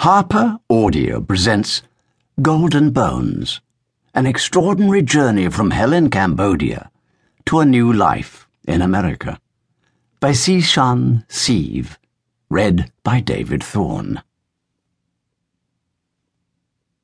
Harper Audio presents Golden Bones, an extraordinary journey from hell in Cambodia to a new life in America. By Sichan Siv, read by David Thorn.